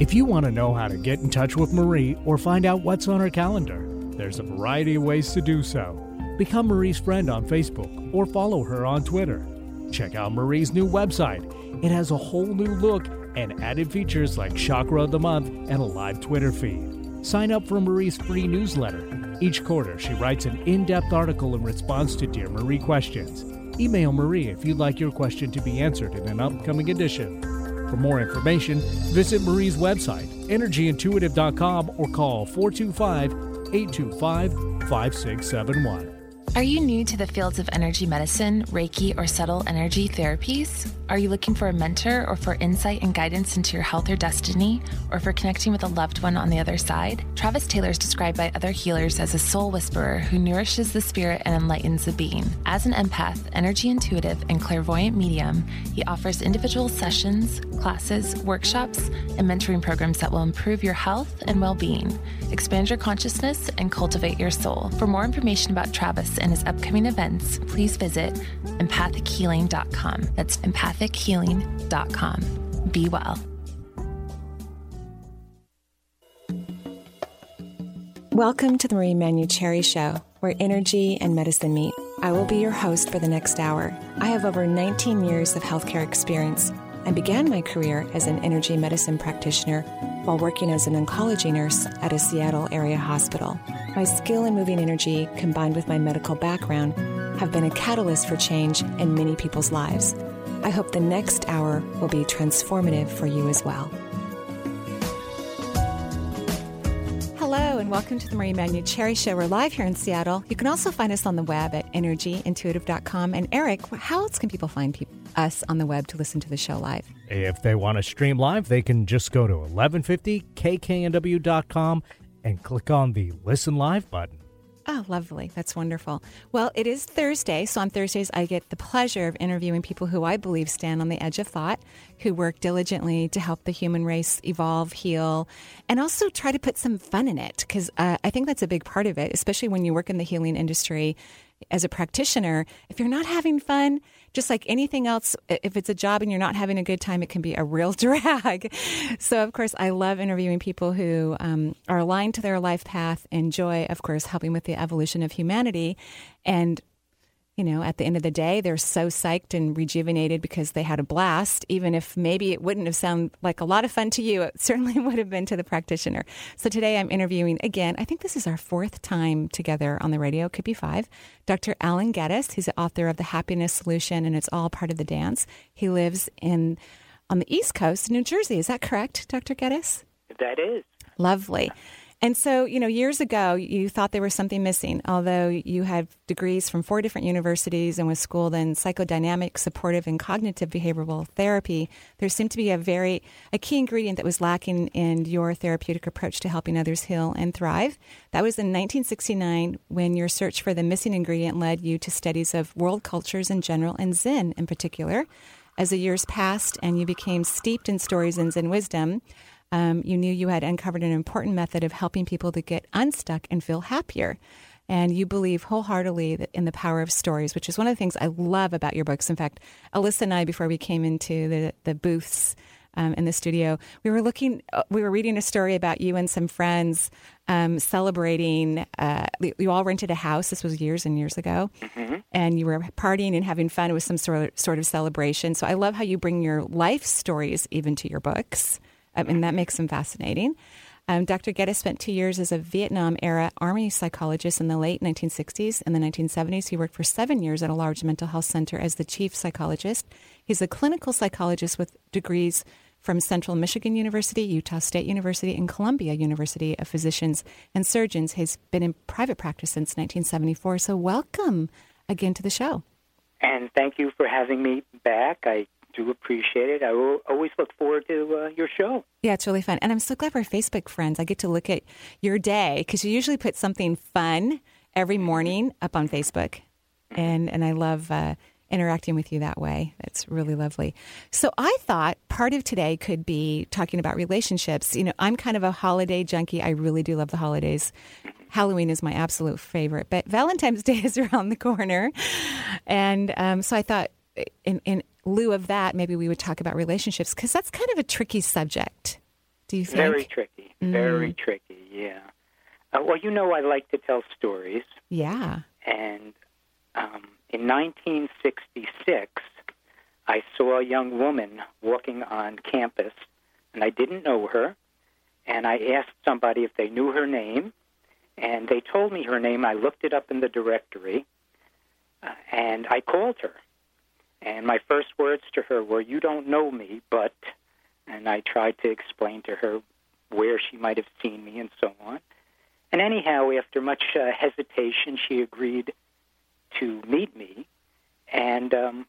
If you want to know how to get in touch with Marie or find out what's on her calendar, there's a variety of ways to do so. Become Marie's friend on Facebook or follow her on Twitter. Check out Marie's new website. It has a whole new look and added features like Chakra of the Month and a live Twitter feed. Sign up for Marie's free newsletter. Each quarter, she writes an in depth article in response to Dear Marie questions. Email Marie if you'd like your question to be answered in an upcoming edition. For more information, visit Marie's website, energyintuitive.com, or call 425 825 5671. Are you new to the fields of energy medicine, Reiki, or subtle energy therapies? Are you looking for a mentor or for insight and guidance into your health or destiny, or for connecting with a loved one on the other side? Travis Taylor is described by other healers as a soul whisperer who nourishes the spirit and enlightens the being. As an empath, energy intuitive, and clairvoyant medium, he offers individual sessions, classes, workshops, and mentoring programs that will improve your health and well being, expand your consciousness, and cultivate your soul. For more information about Travis and his upcoming events, please visit empathichealing.com. That's empathichealing.com. Be well. Welcome to the Marie Manuchehri Show, where energy and medicine meet. I will be your host for the next hour. I have over 19 years of healthcare experience. I began my career as an energy medicine practitioner while working as an oncology nurse at a Seattle area hospital. My skill in moving energy, combined with my medical background, have been a catalyst for change in many people's lives. I hope the next hour will be transformative for you as well. And welcome to the Marie Manuchehri Show. We're live here in Seattle. You can also find us on the web at energyintuitive.com. And Eric, how else can people find us on the web to listen to the show live? If they want to stream live, they can just go to 1150kknw.com and click on the Listen Live button. Oh, lovely. That's wonderful. Well, it is Thursday, so on Thursdays I get the pleasure of interviewing people who I believe stand on the edge of thought, who work diligently to help the human race evolve, heal, and also try to put some fun in it because uh, I think that's a big part of it, especially when you work in the healing industry as a practitioner. If you're not having fun, just like anything else, if it's a job and you're not having a good time, it can be a real drag. So, of course, I love interviewing people who um, are aligned to their life path, enjoy, of course, helping with the evolution of humanity, and you know, at the end of the day, they're so psyched and rejuvenated because they had a blast. Even if maybe it wouldn't have sounded like a lot of fun to you, it certainly would have been to the practitioner. So today I'm interviewing again, I think this is our fourth time together on the radio, could be five, Dr. Alan Gettis. He's the author of The Happiness Solution and It's All Part of the Dance. He lives in on the East Coast, New Jersey. Is that correct, Dr. Gettis? That is. Lovely. And so, you know, years ago, you thought there was something missing, although you had degrees from four different universities and was schooled in psychodynamic, supportive, and cognitive behavioral therapy. There seemed to be a very a key ingredient that was lacking in your therapeutic approach to helping others heal and thrive. That was in 1969 when your search for the missing ingredient led you to studies of world cultures in general and Zen in particular. As the years passed and you became steeped in stories and Zen wisdom, um, you knew you had uncovered an important method of helping people to get unstuck and feel happier. And you believe wholeheartedly in the power of stories, which is one of the things I love about your books. In fact, Alyssa and I, before we came into the, the booths um, in the studio, we were looking, uh, we were reading a story about you and some friends um, celebrating. Uh, you all rented a house. This was years and years ago, mm-hmm. and you were partying and having fun. with some sort of, sort of celebration. So I love how you bring your life stories even to your books. I mean, that makes them fascinating. Um, Dr. Gettis spent two years as a Vietnam era Army psychologist in the late 1960s. In the 1970s, he worked for seven years at a large mental health center as the chief psychologist. He's a clinical psychologist with degrees from Central Michigan University, Utah State University, and Columbia University of Physicians and Surgeons. He's been in private practice since 1974. So, welcome again to the show. And thank you for having me back. I do appreciate it. I will always look forward to uh, your show. Yeah, it's really fun. And I'm so glad we're Facebook friends. I get to look at your day because you usually put something fun every morning up on Facebook. And, and I love uh, interacting with you that way. It's really lovely. So I thought part of today could be talking about relationships. You know, I'm kind of a holiday junkie. I really do love the holidays. Halloween is my absolute favorite, but Valentine's Day is around the corner. And um, so I thought, in, in lieu of that, maybe we would talk about relationships because that's kind of a tricky subject. Do you think? Very tricky. Mm. Very tricky. Yeah. Uh, well, you know, I like to tell stories, Yeah. and um, in 1966, I saw a young woman walking on campus, and I didn't know her. And I asked somebody if they knew her name, and they told me her name. I looked it up in the directory, uh, and I called her. And my first words to her were, "You don't know me, but," and I tried to explain to her where she might have seen me and so on. And anyhow, after much uh, hesitation, she agreed to meet me, and um,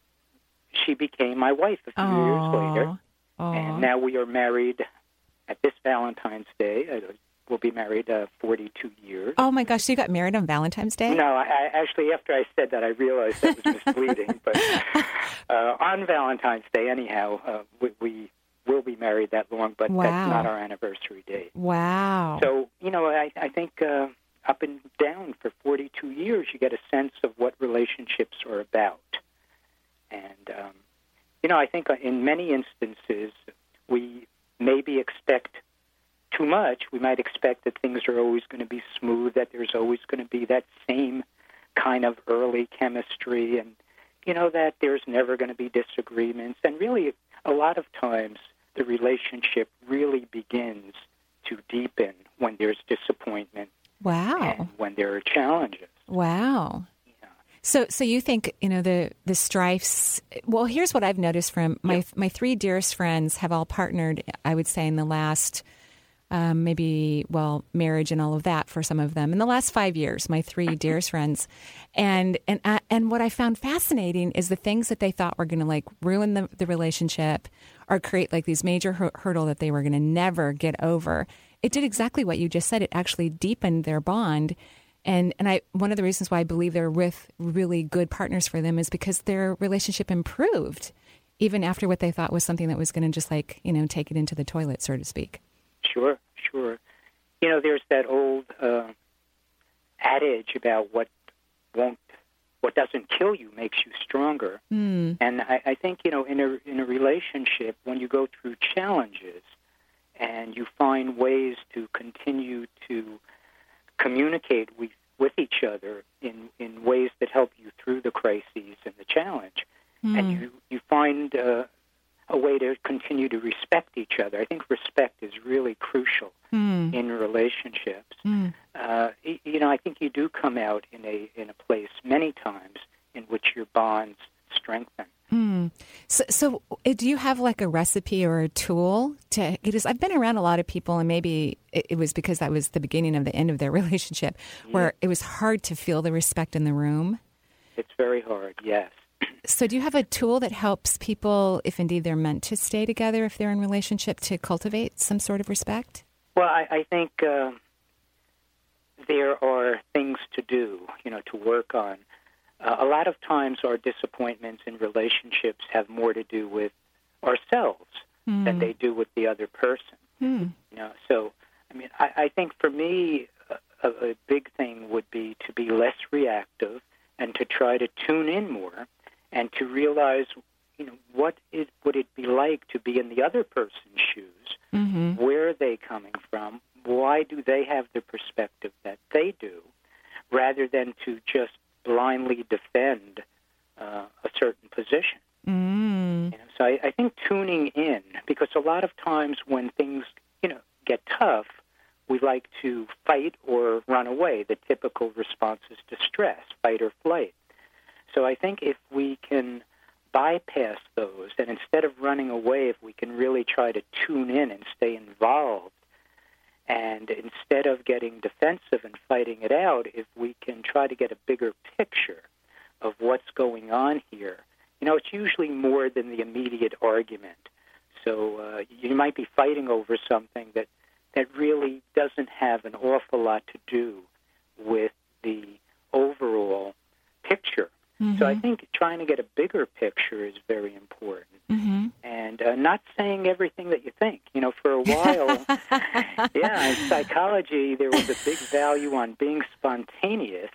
she became my wife a few years later. Aw. And now we are married at this Valentine's Day. We'll be married uh, 42 years. Oh my gosh, so you got married on Valentine's Day? No, I, I actually, after I said that, I realized that was misleading. but uh, on Valentine's Day, anyhow, uh, we, we will be married that long, but Wow. that's not our anniversary date. Wow. So, you know, I, I think uh, up and down for 42 years, you get a sense of what relationships are about. And, um, you know, I think in many instances, we maybe expect too much. We might expect that things are always going to be smooth, that there's always going to be that same kind of early chemistry, and, you know, that there's never going to be disagreements. And really, a lot of times, the relationship really begins to deepen when there's disappointment wow. and when there are challenges. Wow. So, so you think you know the the strifes? Well, here's what I've noticed from my my three dearest friends have all partnered. I would say in the last um, maybe well marriage and all of that for some of them in the last five years. My three dearest friends, and and I, and what I found fascinating is the things that they thought were going to like ruin the the relationship or create like these major hur- hurdle that they were going to never get over. It did exactly what you just said. It actually deepened their bond. And and I one of the reasons why I believe they're with really good partners for them is because their relationship improved even after what they thought was something that was going to just like, you know, take it into the toilet, so to speak. Sure. You know, there's that old uh, adage about what won't, what doesn't kill you makes you stronger. Mm. And I, I think you know, in a in a relationship, when you go through challenges and you find ways to continue to communicate with with each other in in ways that help you through the crises and the challenge, and you you find uh, a way to continue to respect each other. I think respect is really crucial Mm. in relationships. Mm. Uh, you know, I think you do come out in a in a place many times in which your bonds strengthen. Mm. So, so uh, do you have like a recipe or a tool to? Because I've been around a lot of people, and maybe it, it was because that was the beginning of the end of their relationship, where it was hard to feel the respect in the room. It's very hard, yes. So, do you have a tool that helps people, if indeed they're meant to stay together, if they're in relationship, to cultivate some sort of respect? Well, I, I think uh, there are things to do, you know, to work on. Uh, a lot of times, our disappointments in relationships have more to do with ourselves than they do with the other person. Hmm. You know, so I mean, I, I think for me, a, a big thing would be to be less reactive and to try to tune in more and to realize, you know, what it would it be like to be in the other person's shoes? Mm-hmm. Where are they coming from? Why do they have the perspective that they do, rather than to just blindly defend uh, a certain position? Mm. You know, so I, I think tuning in, because a lot of times when things, you know, get tough, we like to fight or run away. The typical response is distress, fight or flight. So I think if we can bypass those, and instead of running away, if we can really try to tune in and stay involved, and instead of getting defensive and fighting it out, if we can try to get a bigger picture of what's going on here, you know, it's usually more than the immediate argument. So uh, you might be fighting over something that that really doesn't have an awful lot to do with the overall picture. So I think trying to get a bigger picture is very important, Mm-hmm. and uh, not saying everything that you think. You know, for a while, yeah, in psychology, there was a big value on being spontaneous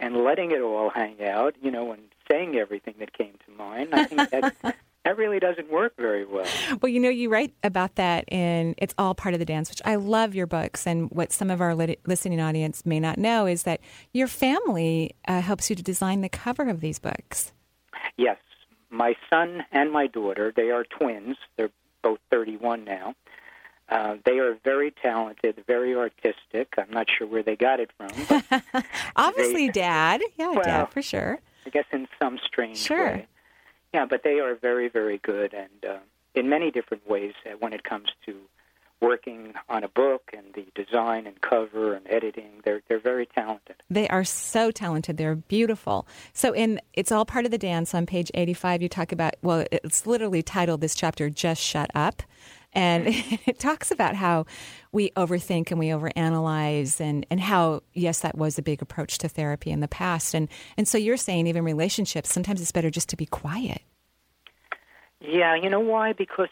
and letting it all hang out. You know, and saying everything that came to mind. I think that that really doesn't work very well. Well, you know, you write about that in It's All Part of the Dance, which I love your books. And what some of our lit- listening audience may not know is that your family uh, helps you to design the cover of these books. Yes. My son and my daughter, they are twins. They're both 31 now. Uh, they are very talented, very artistic. I'm not sure where they got it from. Obviously, they, Dad. Yeah, well, Dad, for sure. I guess in some strange Sure. way. Yeah, but they are very, very good, and uh, in many different ways uh, when it comes to working on a book and the design and cover and editing. They're they're very talented. They are so talented. They're beautiful. So, in it's all part of the dance on page 85, you talk about, well, it's literally titled this chapter, Just Shut Up. And it talks about how we overthink and we overanalyze, and, and how, yes, that was a big approach to therapy in the past. And, and so you're saying, even relationships, sometimes it's better just to be quiet. Yeah, you know why? Because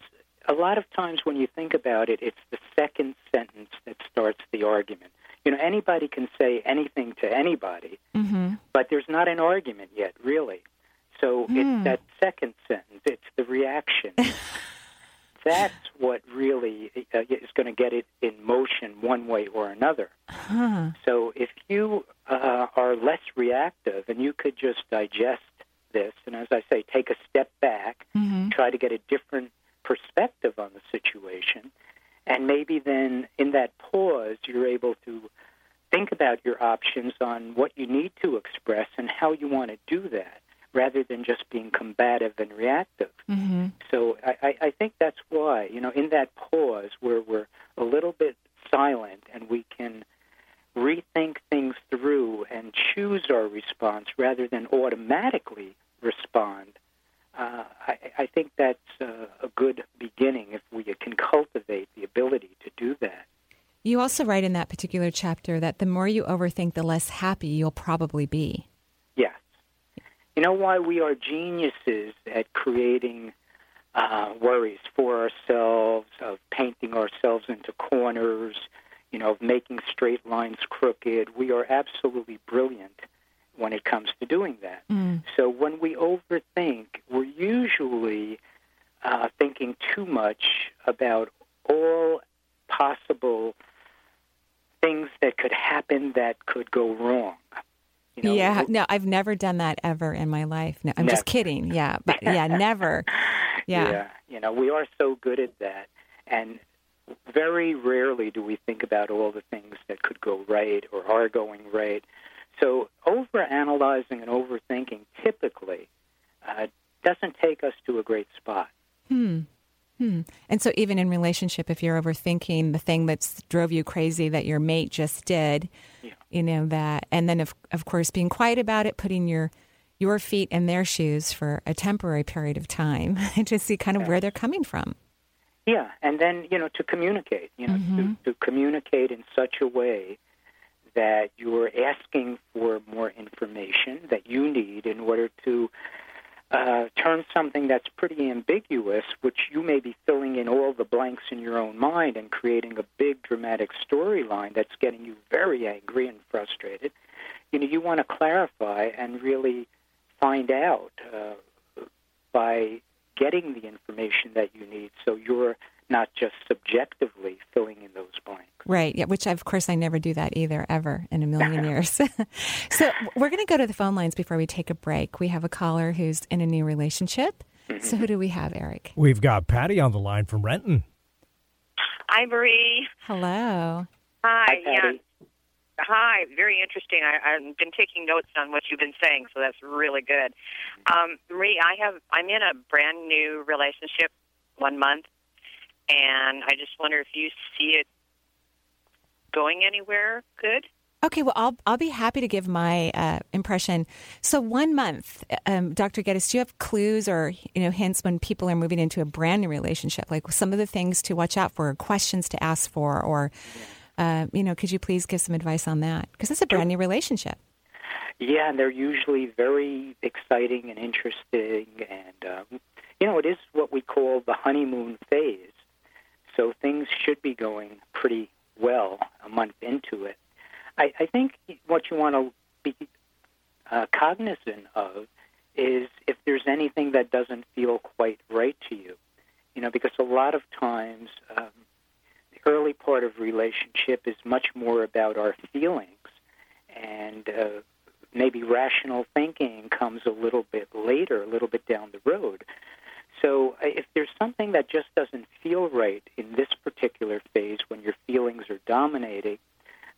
a lot of times when you think about it, it's the second sentence that starts the argument. You know, anybody can say anything to anybody, Mm-hmm. but there's not an argument yet, really. So it's that second sentence. It's the reaction. That's what really uh, is going to get it in motion one way or another. Huh. So if you uh, are less reactive and you could just digest this, and as I say, take a step back, Mm-hmm. try to get a different perspective on the situation, and maybe then in that pause, you're able to think about your options on what you need to express and how you want to do that, rather than just being combative and reactive. Mm-hmm. So I, I, I think that's why, you know, in that pause where we're a little bit silent and we can rethink things through and choose our response rather than automatically respond, uh, I, I think that's uh, a good beginning if we can cultivate the ability to do that. You also write in that particular chapter that the more you overthink, the less happy you'll probably be. You know why we are geniuses at creating uh, worries for ourselves, of painting ourselves into corners, you know, of making straight lines crooked. We are absolutely brilliant when it comes to doing that. Mm. So when we overthink, we're usually uh, thinking too much about all possible things that could happen that could go wrong. You know, yeah, no, I've never done that ever in my life. No, I'm Never. just kidding. Yeah, but yeah, never. Yeah. You know, we are so good at that. And very rarely do we think about all the things that could go right or are going right. So overanalyzing and overthinking typically uh, doesn't take us to a great spot. Hmm. Hmm. And so, even in relationship, if you're overthinking the thing that's drove you crazy that your mate just did, Yeah. You know that, and then of of course being quiet about it, putting your your feet in their shoes for a temporary period of time to see kind of where they're coming from. Yeah, and then you know to communicate, you know, to, mm-hmm. to communicate in such a way that you're asking for more information that you need in order to uh, turn something that's pretty ambiguous, which you may be filling in all the blanks in your own mind and creating a big dramatic storyline that's getting you very angry and frustrated. You know, you want to clarify and really find out uh, by getting the information that you need so you're not just subjectively filling in those blanks. Right. Yeah. Which, of course, I never do that either, ever in a million years. so we're going to go to the phone lines before we take a break. We have a caller who's in a new relationship. So who do we have, Eric? We've got Patty on the line from Renton. Hi, Marie. Hello. Hi. Hi, yeah. Patty. Hi. Very interesting. I, I've been taking notes on what you've been saying, so that's really good. Um, Marie, I have. I'm in a brand new relationship, one month, and I just wonder if you see it going anywhere good. Okay, well, I'll I'll be happy to give my uh, impression. So, one month, um, Dr. Gettis, do you have clues or you know hints when people are moving into a brand new relationship? Like some of the things to watch out for, questions to ask for, or uh, you know, could you please give some advice on that? Because it's a brand new relationship. Yeah, and they're usually very exciting and interesting, and um, you know, it is what we call the honeymoon phase. So things should be going pretty well a month into it. I, I think what you want to be uh, cognizant of is if there's anything that doesn't feel quite right to you. You know, because a lot of times um, the early part of relationship is much more about our feelings, and uh, maybe rational thinking comes a little bit later, a little bit down the road. So if there's something that just doesn't feel right in this particular phase when your feelings are dominating,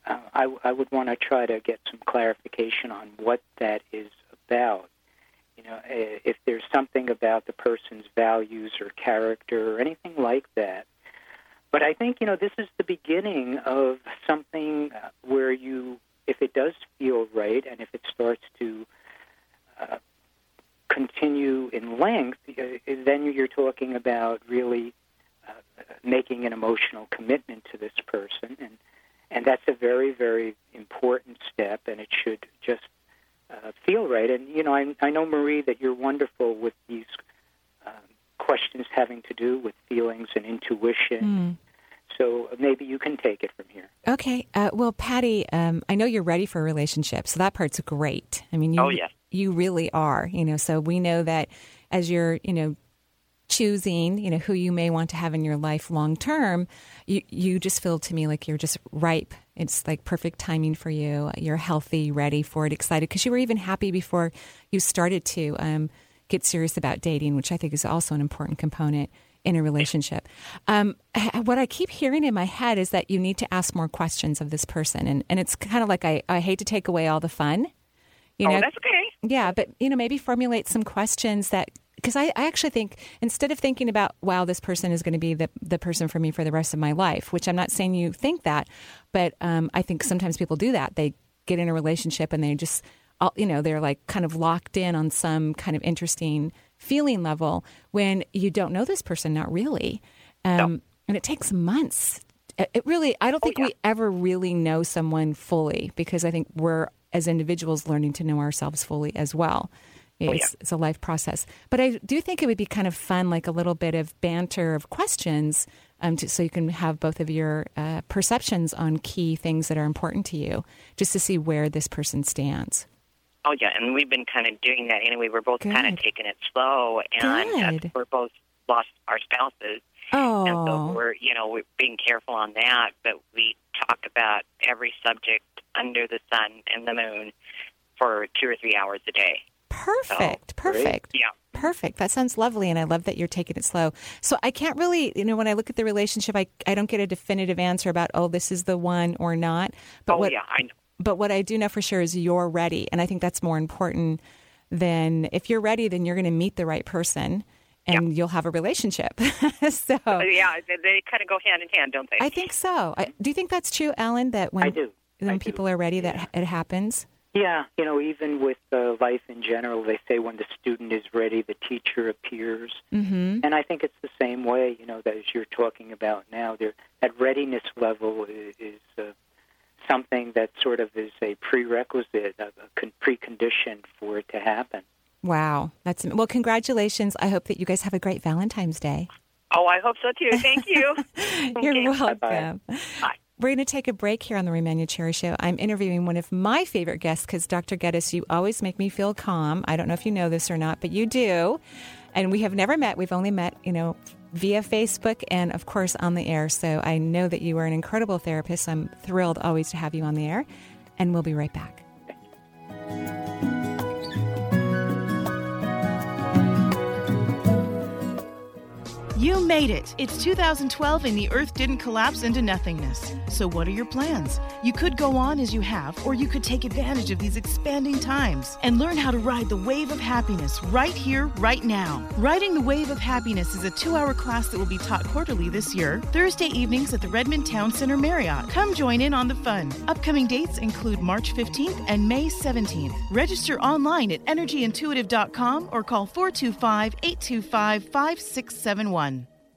uh, I, I would want to try to get some clarification on what that is about. You know, if there's something about the person's values or character or anything like that. But I think, you know, this is the beginning of something uh, where you, if it does feel right and if it starts to uh, continue in length, uh, then you're talking about really uh, making an emotional commitment to this person. And, and that's a very, very important step, and it should just uh, feel right. And you know, I, I know Marie that you're wonderful with these um, questions having to do with feelings and intuition. Mm. So maybe you can take it from here. Okay. Uh, well, Patty, um, I know you're ready for a relationship, so that part's great. I mean, you, oh yes, you really are. You know, so we know that as you're, you know, choosing, you know, who you may want to have in your life long term, you you just feel to me like you're just ripe. It's like perfect timing for you. You're healthy, ready for it, excited because you were even happy before you started to um, get serious about dating, which I think is also an important component in a relationship. Um, what I keep hearing in my head is that you need to ask more questions of this person, and and it's kind of like I I hate to take away all the fun. You know, oh, that's okay. Yeah, but you know, maybe formulate some questions that because I, I actually think instead of thinking about wow this person is going to be the, the person for me for the rest of my life which i'm not saying you think that but um, i think sometimes people do that they get in a relationship and they just you know they're like kind of locked in on some kind of interesting feeling level when you don't know this person not really um, no. and it takes months it really i don't think oh, yeah. we ever really know someone fully because i think we're as individuals learning to know ourselves fully as well it's, oh, yeah. it's a life process. But I do think it would be kind of fun, like a little bit of banter of questions, um, to, so you can have both of your uh, perceptions on key things that are important to you, just to see where this person stands. Oh yeah, and we've been kind of doing that anyway. We're both Good. kind of taking it slow, and uh, we're both lost our spouses, Oh, and so we're you know we're being careful on that. But we talk about every subject under the sun and the moon for two or three hours a day. perfect, great. perfect. Yeah. Perfect. That sounds lovely, and I love that you're taking it slow. So I can't really, you know, when I look at the relationship, I, I don't get a definitive answer about oh, this is the one or not. But oh what yeah, I know. but what I do know for sure is you're ready, and I think that's more important than if you're ready, then you're going to meet the right person, and you'll have a relationship. so Uh, yeah, they, they kind of go hand in hand, don't they? I think so. I, do you think that's true, Alan? That when I do. when I do. people are ready, that it happens. Yeah, you know, even with uh, life in general, they say when the student is ready, the teacher appears. Mm-hmm. And I think it's the same way, you know, that as you're talking about now. There, that readiness level is, is uh, something that sort of is a prerequisite, a, a con- precondition for it to happen. Wow, that's well. Congratulations! I hope that you guys have a great Valentine's Day. oh, I hope so too. Thank you. You're Okay, welcome. bye-bye. Bye. We're going to take a break here on the Marie Manuchehri Show. I'm interviewing one of my favorite guests because Dr. Gettis, you always make me feel calm. I don't know if you know this or not, but you do. And we have never met. We've only met, you know, via Facebook and, of course, on the air. So I know that you are an incredible therapist. I'm thrilled always to have you on the air. And we'll be right back. You made it. It's 2012 and the Earth didn't collapse into nothingness. So, what are your plans? You could go on as you have, or you could take advantage of these expanding times and learn how to ride the wave of happiness right here, right now. Riding the Wave of Happiness is a two hour class that will be taught quarterly this year, Thursday evenings at the Redmond Town Center Marriott. Come join in on the fun. Upcoming dates include March 15th and May 17th. Register online at energyintuitive.com or call 425 825 5671.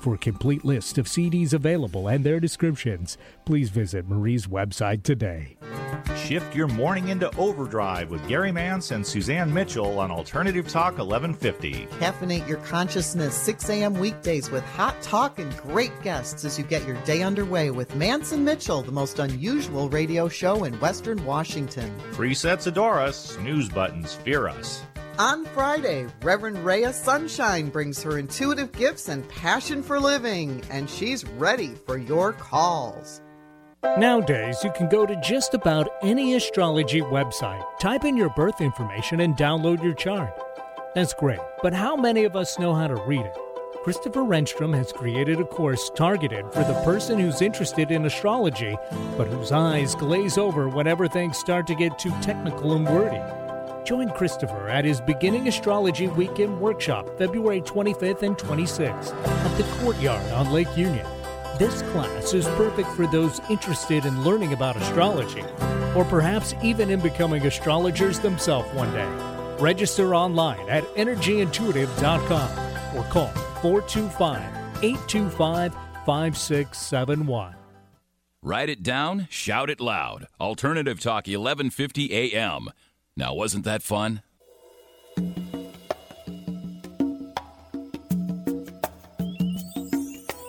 For a complete list of CDs available and their descriptions, please visit Marie's website today. Shift your morning into overdrive with Gary Mance and Suzanne Mitchell on Alternative Talk 1150. Caffeinate your consciousness 6 a.m. weekdays with hot talk and great guests as you get your day underway with Mance and Mitchell, the most unusual radio show in Western Washington. Presets adore us, snooze buttons fear us. On Friday, Reverend Rhea Sunshine brings her intuitive gifts and passion for living, and she's ready for your calls. Nowadays, you can go to just about any astrology website, type in your birth information, and download your chart. That's great, but how many of us know how to read it? Christopher Renstrom has created a course targeted for the person who's interested in astrology, but whose eyes glaze over whenever things start to get too technical and wordy. Join Christopher at his Beginning Astrology Weekend Workshop, February 25th and 26th at the Courtyard on Lake Union. This class is perfect for those interested in learning about astrology, or perhaps even in becoming astrologers themselves one day. Register online at energyintuitive.com or call 425 825 5671. Write it down, shout it loud. Alternative Talk 1150 AM. Now, wasn't that fun?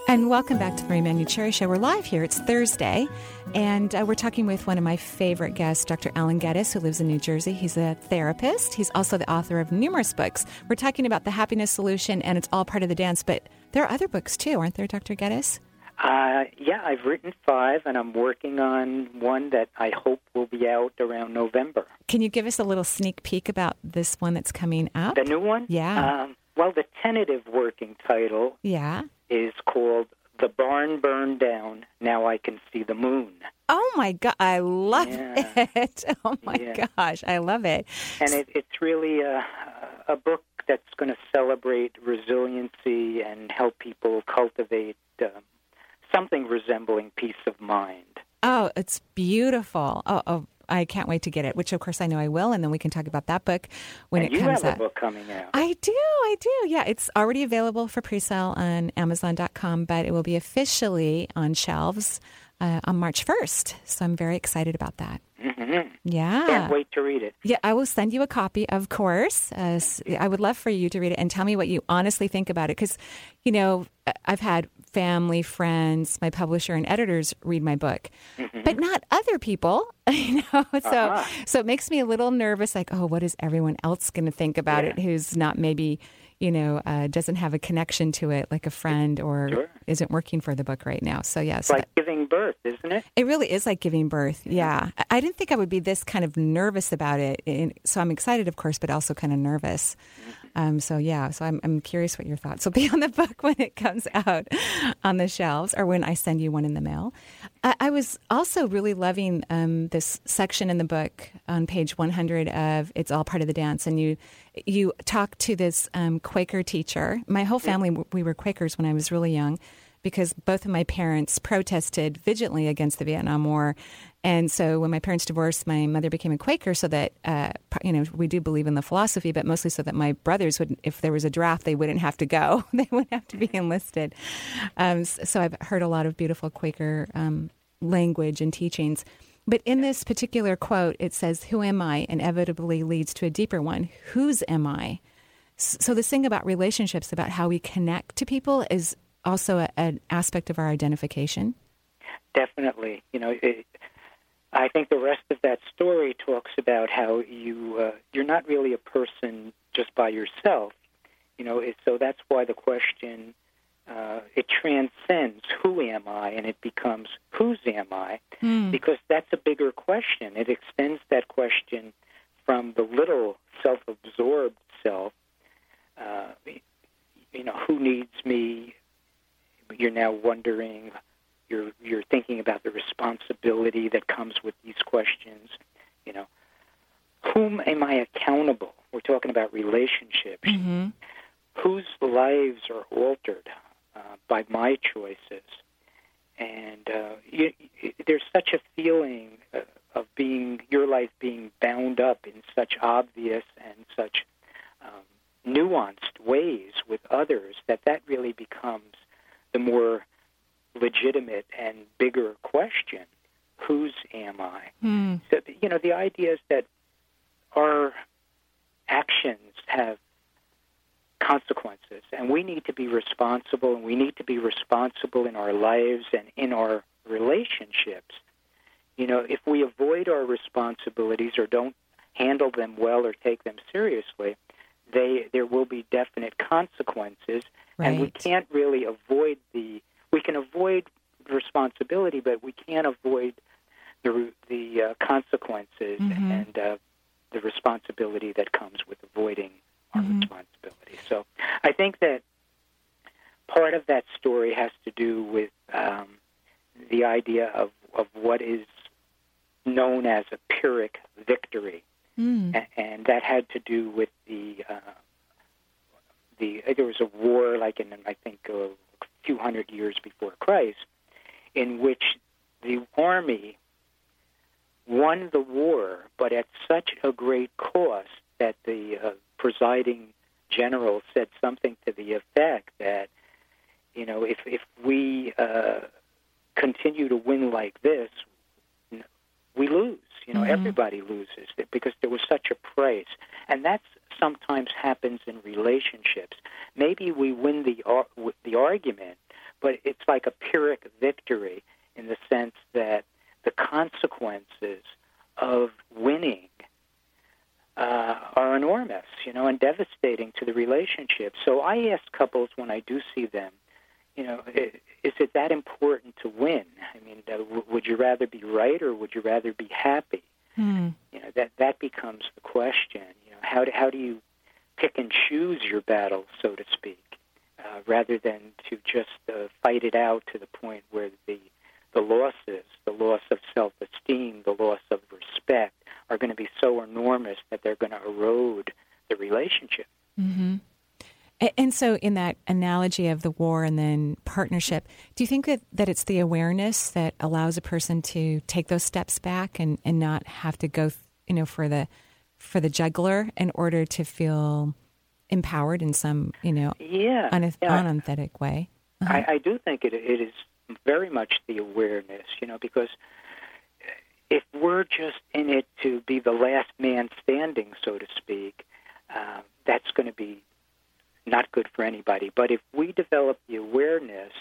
And welcome back to the Marie Manuchehri Show. We're live here. It's Thursday, and uh, we're talking with one of my favorite guests, Dr. Alan Gettis, who lives in New Jersey. He's a therapist. He's also the author of numerous books. We're talking about the happiness solution, and it's all part of the dance. But there are other books too, aren't there, Dr. Gettis? Uh, yeah, I've written five, and I'm working on one that I hope will be out around November. Can you give us a little sneak peek about this one that's coming up? The new one? Yeah. Um, well, the tentative working title yeah. is called The Barn Burned Down, Now I Can See the Moon. Oh my God, I love Yeah. it. Oh my Yeah. gosh, I love it. And it, it's really a, a book that's going to celebrate resiliency and help people cultivate um, something resembling peace of mind. Oh, it's beautiful. Oh, oh, I can't wait to get it, which of course I know I will. And then we can talk about that book when and it you comes have out. a book coming out. I do, I do. Yeah, it's already available for pre-sale on Amazon.com, but it will be officially on shelves uh, on March 1st. So I'm very excited about that. hmm Yeah. Can't wait to read it. Yeah, I will send you a copy, of course. Uh, I would love for you to read it and tell me what you honestly think about it. Because, you know, I've had family, friends, my publisher, and editors read my book, but not other people. You know, so Uh-huh. so it makes me a little nervous. Like, oh, what is everyone else going to think about Yeah. it? Who's not maybe, you know, uh, doesn't have a connection to it, like a friend, or Sure. isn't working for the book right now. So yes, It's like giving birth, isn't it? it really is like giving birth. Yeah. I- I didn't think I would be this kind of nervous about it. And so I'm excited, of course, but also kind of nervous. Um, so, yeah. So I'm, I'm curious what your thoughts will be on the book when it comes out on the shelves or when I send you one in the mail. I, I was also really loving um, this section in the book on page 100 of It's All Part of the Dance. And you, you talk to this um, Quaker teacher. My whole family, we were Quakers when I was really young because both of my parents protested vigilantly against the Vietnam War. And so when my parents divorced, my mother became a Quaker so that, uh, you know, we do believe in the philosophy, but mostly so that my brothers would, if there was a draft, they wouldn't have to go. they wouldn't have to be enlisted. Um, so I've heard a lot of beautiful Quaker um, language and teachings. But in this particular quote, it says, Who am I? inevitably leads to a deeper one. Whose am I? So this thing about relationships, about how we connect to people, is also a, an aspect of our identification. Definitely. You know, it, I think the rest of that story talks about how you uh, you're not really a person just by yourself. You know, it, so that's why the question uh, it transcends who am I and it becomes whose am I because that's a bigger question. It extends that question from the little self-absorbed self. Uh, you know, who needs me? You're now wondering you're you're thinking about the responsibility that comes with these questions. You know, whom am I accountable? We're talking about relationships. Whose lives are altered uh, by my choices? And uh, you, you, there's such a feeling uh, of being your life being bound up in such obvious and such um, nuanced ways with others that that really becomes the more legitimate and bigger question whose am I? Mm. So, you know, the idea is that our actions have consequences, and we need to be responsible, and we need to be responsible in our lives and in our relationships. You know, if we avoid our responsibilities or don't handle them well or take them seriously, they there will be definite consequences, right. and we can't really avoid the. We can avoid responsibility, but we can't avoid the the uh, consequences mm-hmm. and uh, the responsibility that comes with avoiding our mm-hmm. responsibility. So I think that part of that story has to do with um, the idea of, of what is known as a Pyrrhic victory, mm. and, and that had to do with the uh, the there was a war like in I think a few hundred years before Christ, in which the army won the war, but at such a great cost that the uh, presiding general said something to the effect that, you know, if if we uh, continue to win like this, we lose. You know, mm-hmm. everybody loses because there was such a price, and that sometimes happens in relationships. Maybe we win the the argument, but it's like a pyrrhic victory in the sense that the consequences of winning uh, are enormous, you know, and devastating to the relationship. So I ask couples when I do see them, you know, is it that important to win? I mean, uh, would you rather be right or would you rather be happy? Mm. You know, that that becomes the question. You know, how do how do you pick and choose your battle, so to speak, uh, rather than to just uh, fight it out to the point where the the losses, the loss of self-esteem, the loss of respect, are going to be so enormous that they're going to erode the relationship. Mm-hmm. And so, in that analogy of the war and then partnership, do you think that, that it's the awareness that allows a person to take those steps back and, and not have to go, you know, for the for the juggler in order to feel empowered in some, you know, yeah, un- yeah. unauthentic way? Uh-huh. I, I do think it, it is very much the awareness, you know, because if we're just in it to be the last man standing, so to speak, uh, that's going to be not good for anybody. But if we develop the awareness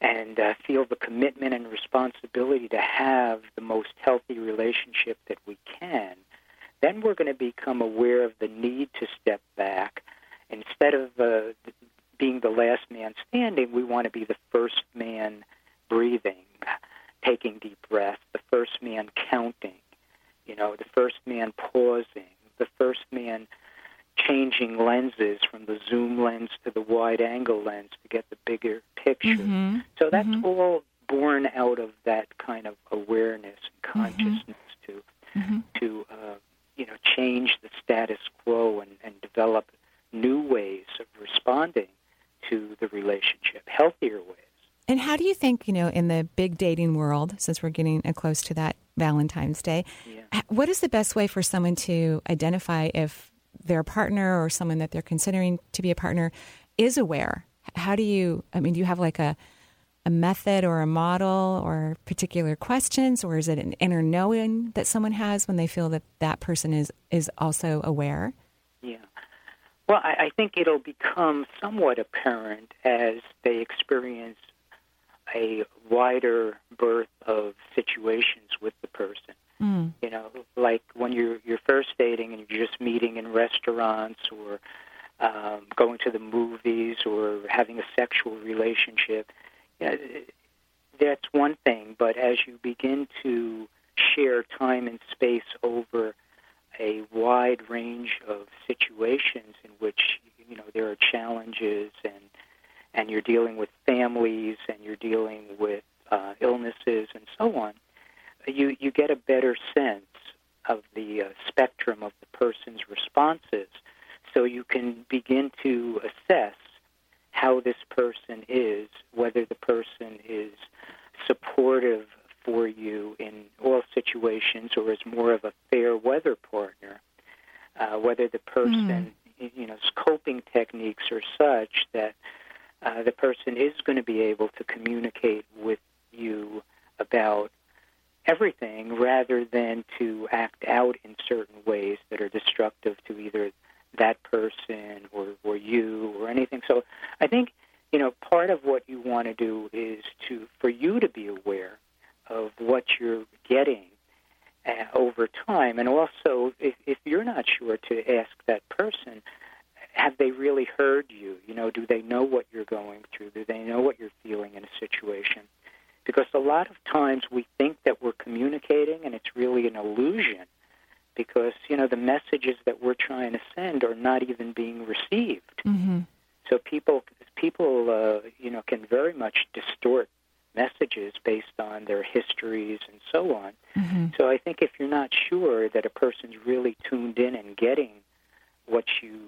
and uh, feel the commitment and responsibility to have the most healthy relationship that we can, then we're going to become aware of the need to step back. Instead of uh, being the last man standing, we want to be the first man breathing, taking deep breaths, the first man counting, you know, the first man pausing, the first man changing lenses from the zoom lens to the wide angle lens to get the bigger picture. Mm-hmm. So that's mm-hmm. all born out of that kind of awareness and consciousness to mm-hmm. to uh, you know change the status quo and, and develop new ways of responding to the relationship, healthier ways. And how do you think, you know, in the big dating world, since we're getting close to that Valentine's Day, yeah. what is the best way for someone to identify if their partner or someone that they're considering to be a partner is aware? How do you, I mean, do you have like a, a method or a model or particular questions, or is it an inner knowing that someone has when they feel that that person is, is also aware? Yeah. Well, I, I think it'll become somewhat apparent as they experience a wider berth of situations with the person. Mm. You know, like when you're you're first dating and you're just meeting in restaurants or um, going to the movies or having a sexual relationship. You know, that's one thing, but as you begin to share time and space over a wide range of situations in which you know there are challenges and and you're dealing with families and you're dealing with uh, illnesses and so on, you you get a better sense of the uh, spectrum of the person's responses, so you can begin to assess how this person is, whether the person is supportive for you in all situations or is more of a fair weather partner, uh, whether the person, mm. you know, coping techniques are such that uh, the person is going to be able to communicate with you about everything rather than to act out in certain ways that are destructive to either that person or, or you or anything. So I think, you know, part of what you want to do is to for you to be aware of what you're getting uh, over time. And also, if, if you're not sure, to ask that person, have they really heard you? You know, do they know what you're going through? Do they know what you're feeling in a situation? Because a lot of times we think that we're communicating, and it's really an illusion. Because you know the messages that we're trying to send are not even being received. Mm-hmm. So people people uh, you know can very much distort messages based on their histories and so on. Mm-hmm. So I think if you're not sure that a person's really tuned in and getting what you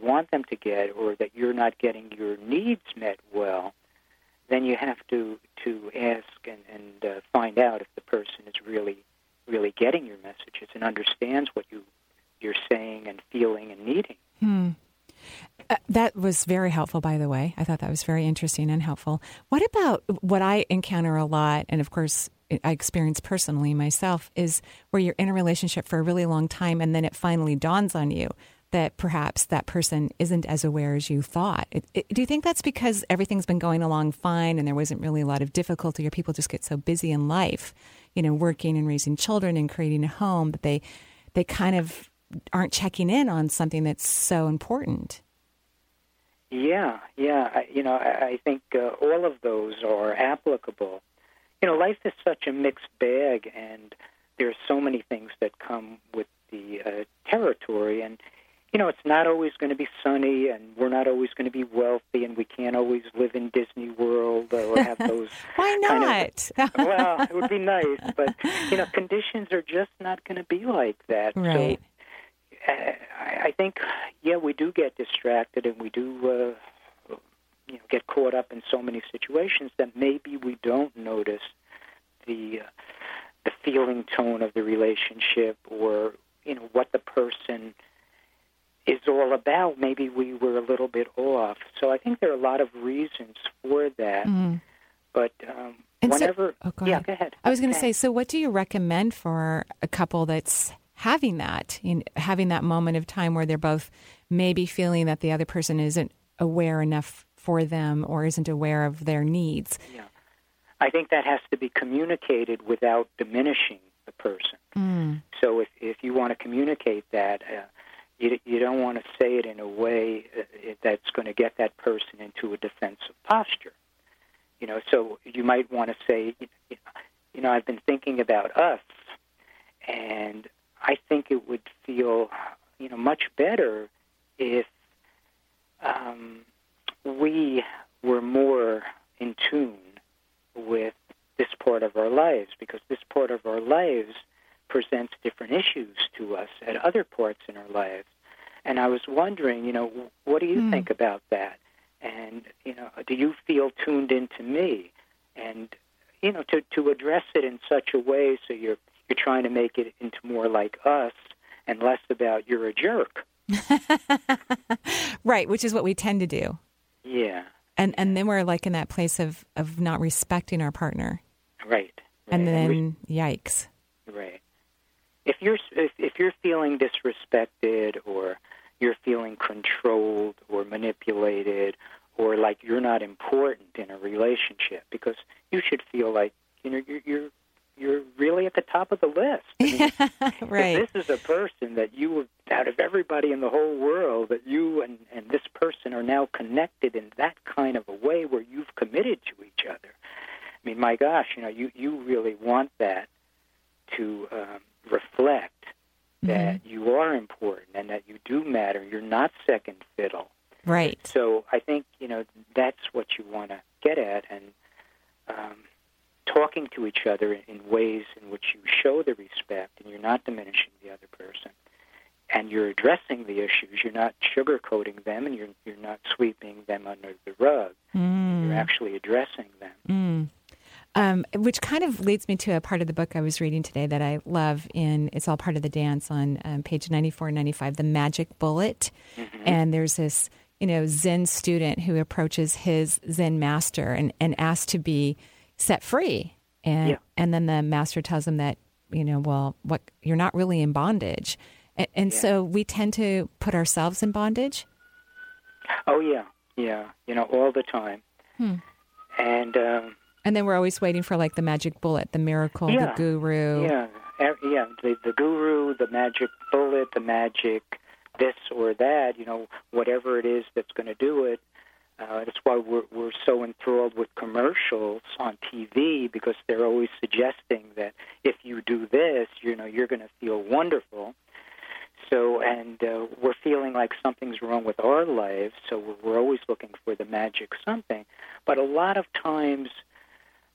want them to get, or that you're not getting your needs met well, then you have to to ask and, and uh, find out if the person is really really getting your messages and understands what you you're saying and feeling and needing. Hmm. Uh, that was very helpful, by the way. I thought that was very interesting and helpful. What about what I encounter a lot, and of course, I experience personally myself, is where you're in a relationship for a really long time and then it finally dawns on you that perhaps that person isn't as aware as you thought. It, it, do you think that's because everything's been going along fine and there wasn't really a lot of difficulty, or people just get so busy in life, you know, working and raising children and creating a home that they they kind of aren't checking in on something that's so important? Yeah, yeah. I, you know, I, I think uh, all of those are applicable. You know, life is such a mixed bag, and there are so many things that come with the uh, territory. And you know, it's not always going to be sunny, and we're not always going to be wealthy, and we can't always live in Disney World or have those. Why not? Kind of, well, it would be nice, but you know, conditions are just not going to be like that. Right. So, uh, I think, yeah, we do get distracted, and we do, uh, you know, get caught up in so many situations that maybe we don't notice the uh, the feeling tone of the relationship, or you know, what the person is all about. Maybe we were a little bit off. So I think there are a lot of reasons for that. Mm. But um, And so- whenever, oh, go yeah, ahead. go ahead. I was going to say, so what do you recommend for a couple that's having that, in, having that moment of time where they're both maybe feeling that the other person isn't aware enough for them or isn't aware of their needs? Yeah. I think that has to be communicated without diminishing the person. Mm. So if if you want to communicate that, uh, you you don't want to say it in a way uh, that's going to get that person into a defensive posture. You know, so you might want to say, you know, I've been thinking about us, and I think it would feel, you know, much better if um, we were more in tune with this part of our lives, because this part of our lives presents different issues to us at other parts in our lives. And I was wondering, you know, what do you Hmm. think about that? And you know, do you feel tuned into me? And you know, to to address it in such a way so you're you're trying to make it into more like us and less about you're a jerk. Right, which is what we tend to do. Yeah, And and then we're like in that place of, of not respecting our partner. right. And right. we- then, yikes. Right. If you're if, if you're feeling disrespected or you're feeling controlled or manipulated or like you're not important in a relationship because you should feel like you know you're you're, you're really at the top of the list. I mean, right. This is a person that you out of everybody in the whole world that you and and this person are now connected in that kind of a way where you've committed to each other. I mean, my gosh, you know, you you really want that to um, reflect that you are important and that you do matter. You're not second fiddle. Right. So I think you know that's what you want to get at, and um, talking to each other in, ways in which you show the respect, and you're not diminishing the other person, and you're addressing the issues. You're not sugarcoating them, and you're you're not sweeping them under the rug. You're actually addressing them. Mm. Um, which kind of leads me to a part of the book I was reading today that I love. In it's all part of the dance on um, page ninety four and ninety five, the magic bullet. And there's this, you know, Zen student who approaches his Zen master and, and asks to be set free. And, Yeah. and then the master tells him that, you know, well, what you're not really in bondage. And, and Yeah. so we tend to put ourselves in bondage. Oh yeah, yeah. You know, all the time. Hmm. And um, And then we're always waiting for like the magic bullet, the miracle, Yeah. the guru. yeah, e- yeah. The the guru, the magic bullet, the magic this or that. You know, whatever it is that's going to do it. Uh, that's why we're we're so enthralled with commercials on TV because they're always suggesting that if you do this, you know, you're going to feel wonderful. So, and uh, we're feeling like something's wrong with our lives, so we're, we're always looking for the magic something. But a lot of times,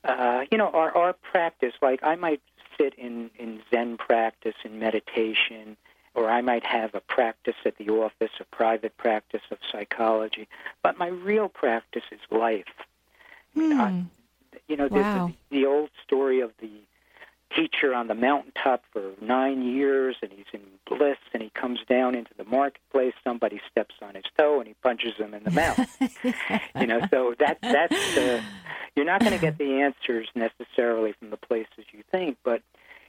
uh, you know, our, our practice, like I might sit in, in Zen practice and meditation, or I might have a practice at the office, a private practice of psychology, but my real practice is life. I mean, I, you know, Wow. the, the old story of the teacher on the mountaintop for nine years and he's in bliss and he comes down into the marketplace. Somebody steps on his toe and he punches him in the mouth. You know so that that's uh, you're not going to get the answers necessarily from the places you think but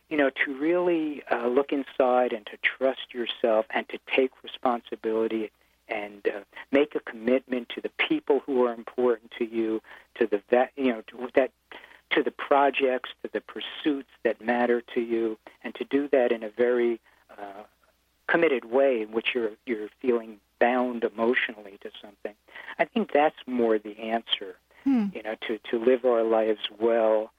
you know to really uh, look inside and to trust yourself and to take responsibility and uh, make a commitment to the people who are important to you to the that you know to that to the projects, to the pursuits that matter to you, and to do that in a very uh, committed way in which you're you're feeling bound emotionally to something. I think that's more the answer. You know, to to live our lives well,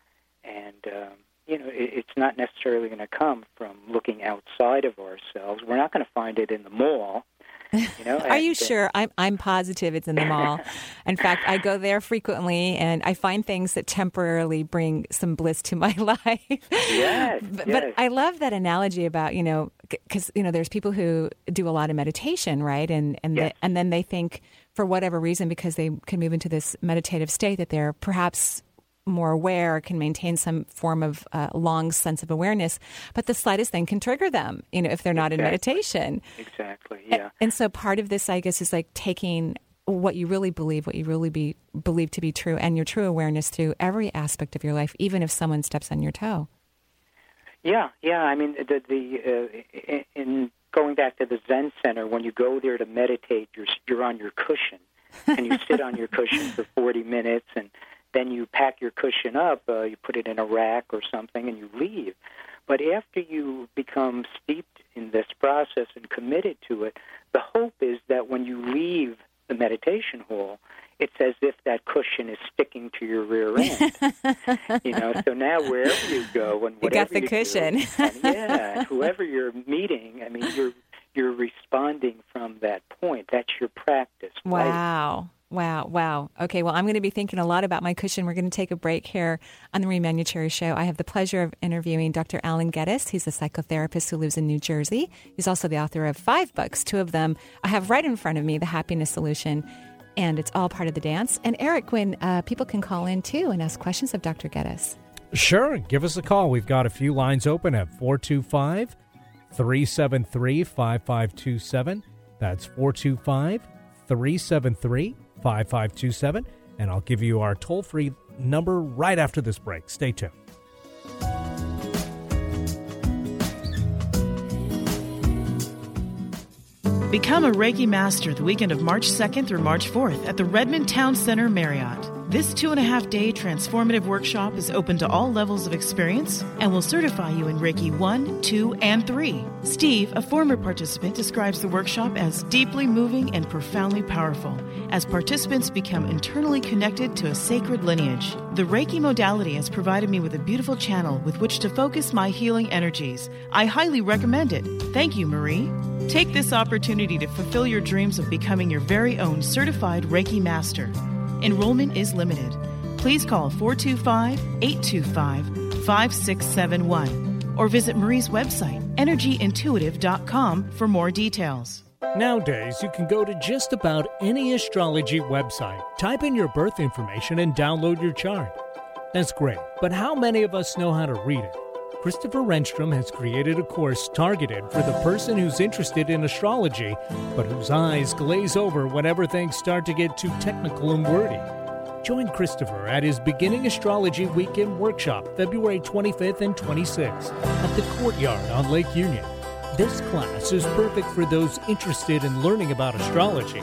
and um, you know, it, it's not necessarily going to come from looking outside of ourselves. We're not going to find it in the mall. You know, Are you uh, sure? I'm I'm positive it's in the mall. in fact, I go there frequently, and I find things that temporarily bring some bliss to my life. Yes, but, yes. but I love that analogy about you know because you know there's people who do a lot of meditation, right? And and Yes. they, and then they think for whatever reason because they can move into this meditative state that they're perhaps more aware can maintain some form of uh, long sense of awareness but the slightest thing can trigger them you know if they're not in meditation Exactly. Yeah. And so part of this, I guess, is like taking what you really believe, what you really be believe to be true, and your true awareness through every aspect of your life, even if someone steps on your toe. Yeah, yeah. I mean, the the uh, in going back to the Zen Center, when you go there to meditate, you're you're on your cushion, and you sit on your cushion for 40 minutes, and then you pack your cushion up, uh, you put it in a rack or something, and you leave. But after you become steeped in this process and committed to it, the hope is that when you leave the meditation hall, it's as if that cushion is sticking to your rear end. you know, so now wherever you go and whatever You got the do, cushion. and yeah, and whoever you're meeting, I mean, you're you're responding from that point. That's your practice. right? Wow. Wow. Okay, well, I'm going to be thinking a lot about my cushion. We're going to take a break here on the Marie Manuchehri Show. I have the pleasure of interviewing Dr. Alan Gettis. He's a psychotherapist who lives in New Jersey. He's also the author of five books. Two of them I have right in front of me The Happiness Solution, and it's all part of the dance. And Eric, when uh, people can call in too and ask questions of Dr. Gettis. Sure, give us a call. We've got a few lines open at 425 373 5527. That's 425 373 5527. And I'll give you our toll free number right after this break. Stay tuned. Become a Reiki Master the weekend of March 2nd through March 4th at the Redmond Town Center Marriott. This two and a half day transformative workshop is open to all levels of experience and will certify you in Reiki 1, 2, and 3. Steve, a former participant, describes the workshop as deeply moving and profoundly powerful as participants become internally connected to a sacred lineage. The Reiki modality has provided me with a beautiful channel with which to focus my healing energies. I highly recommend it. Thank you, Marie. Take this opportunity to fulfill your dreams of becoming your very own certified Reiki master. Enrollment is limited. Please call 425 825 5671 or visit Marie's website, energyintuitive.com, for more details. Nowadays, you can go to just about any astrology website, type in your birth information, and download your chart. That's great, but how many of us know how to read it? Christopher Renstrom has created a course targeted for the person who's interested in astrology, but whose eyes glaze over whenever things start to get too technical and wordy. Join Christopher at his Beginning Astrology Weekend Workshop, February 25th and 26th at the Courtyard on Lake Union. This class is perfect for those interested in learning about astrology,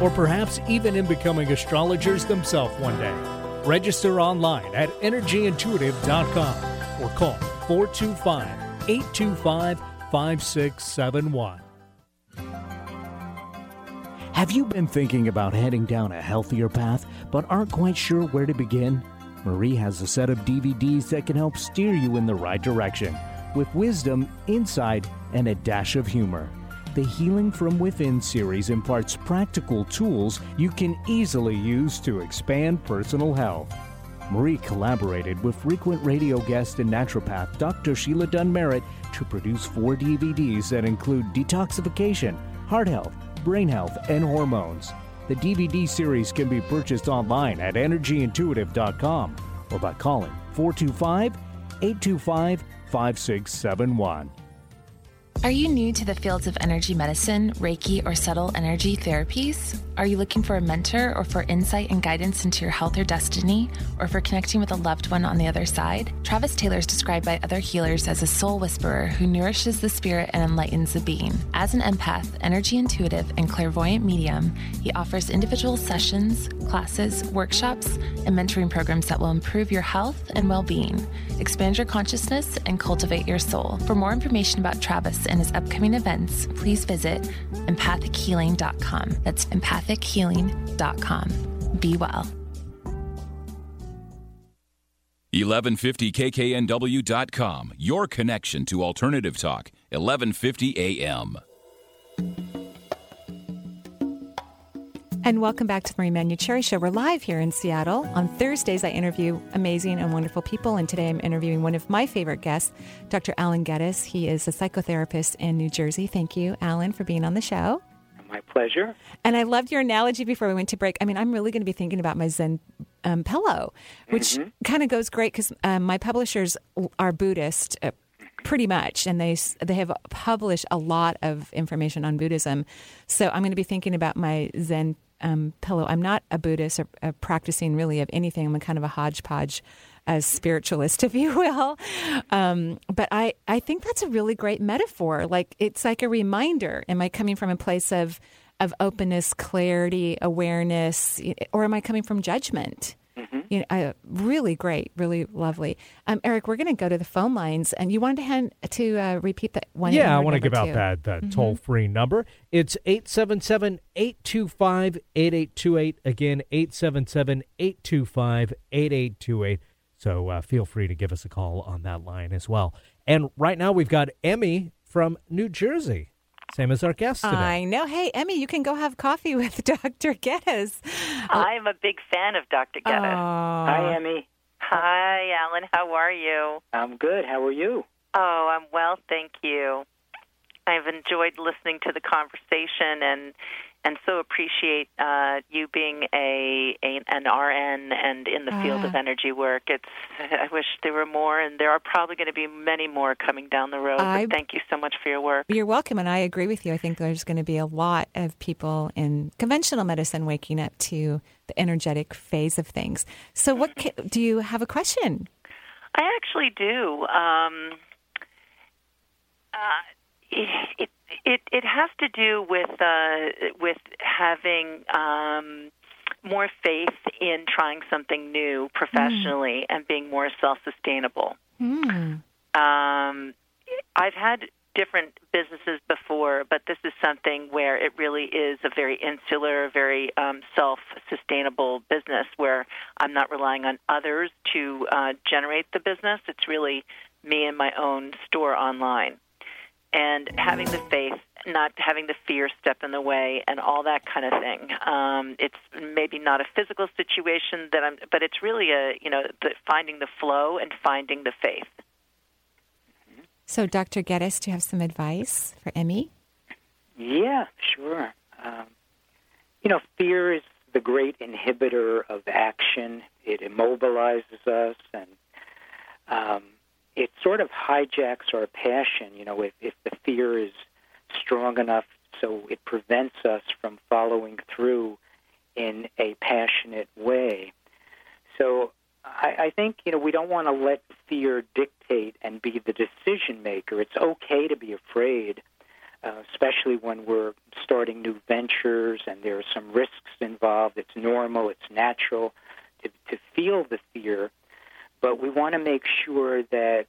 or perhaps even in becoming astrologers themselves one day. Register online at energyintuitive.com or call 425 825 5671. Have you been thinking about heading down a healthier path but aren't quite sure where to begin? Marie has a set of DVDs that can help steer you in the right direction with wisdom, insight, and a dash of humor. The Healing from Within series imparts practical tools you can easily use to expand personal health. Marie collaborated with frequent radio guest and naturopath Dr. Sheila Dunn Merritt to produce four DVDs that include detoxification, heart health, brain health, and hormones. The DVD series can be purchased online at energyintuitive.com or by calling 425 825 5671. Are you new to the fields of energy medicine, Reiki, or subtle energy therapies? Are you looking for a mentor or for insight and guidance into your health or destiny, or for connecting with a loved one on the other side? Travis Taylor is described by other healers as a soul whisperer who nourishes the spirit and enlightens the being. As an empath, energy intuitive, and clairvoyant medium, he offers individual sessions, classes, workshops, and mentoring programs that will improve your health and well being, expand your consciousness, and cultivate your soul. For more information about Travis and his upcoming events, please visit empathichealing.com. That's empathichealing.com. Be well. 1150kknw.com, your connection to Alternative Talk, 1150 AM. And welcome back to the Marie Manuchehri Show. We're live here in Seattle. On Thursdays, I interview amazing and wonderful people. And today I'm interviewing one of my favorite guests, Dr. Alan Gettis. He is a psychotherapist in New Jersey. Thank you, Alan, for being on the show. My pleasure. And I loved your analogy before we went to break. I mean, I'm really going to be thinking about my Zen um, pillow, which Mhm. kind of goes great because um, my publishers are Buddhist. Uh, Pretty much, and they they have published a lot of information on Buddhism. So I'm going to be thinking about my Zen um, pillow. I'm not a Buddhist or practicing really of anything. I'm a kind of a hodgepodge as spiritualist, if you will. Um, but I, I think that's a really great metaphor. Like it's like a reminder. Am I coming from a place of of openness, clarity, awareness, or am I coming from judgment? You know, uh, really great, really lovely. Um, Eric, we're going to go to the phone lines, and you wanted to hand, to uh, repeat that one. yeah, I want to give number out two. that, that Mhm. toll free number. It's 877 825 8828. Again, 877 825 8828. So uh, feel free to give us a call on that line as well. And right now we've got Emmy from New Jersey, same as our guest today. I know. Hey, Emmy, you can go have coffee with Dr. Gettis. Oh. I'm a big fan of Dr. Gettis. Hi, Emmy. Hi, Alan. How are you? I'm good. How are you? Oh, I'm well, thank you. I've enjoyed listening to the conversation and and so appreciate uh, you being a, a an RN and in the field of Ah. energy work. It's I wish there were more, and there are probably going to be many more coming down the road. I- but thank you so much for your work. You're welcome, and I agree with you. I think there's going to be a lot of people in conventional medicine waking up to the energetic phase of things. So, what ca- do you have a question? I actually do. Um, uh, it, it it has to do with uh, with having um, more faith in trying something new professionally and being more self sustainable. Hmm. Um, I've had different businesses before, but this is something where it really is a very insular, very um, self-sustainable business where I'm not relying on others to uh, generate the business. It's really me and my own store online, and having the faith, not having the fear step in the way, and all that kind of thing. Um, it's maybe not a physical situation that I'm, but it's really a you know the, finding the flow and finding the faith. So, Dr. Gettis, do you have some advice for Emmy? Yeah, sure. Um, you know, fear is the great inhibitor of action. It immobilizes us, and um, it sort of hijacks our passion. You know, if, if the fear is strong enough so it prevents us from following through in a passionate way. So I, I think you know we don't want to let fear dictate and be the decision maker. It's okay to be afraid, uh, especially when we're starting new ventures and there are some risks involved. It's normal. It's natural to to feel the fear, but we want to make sure that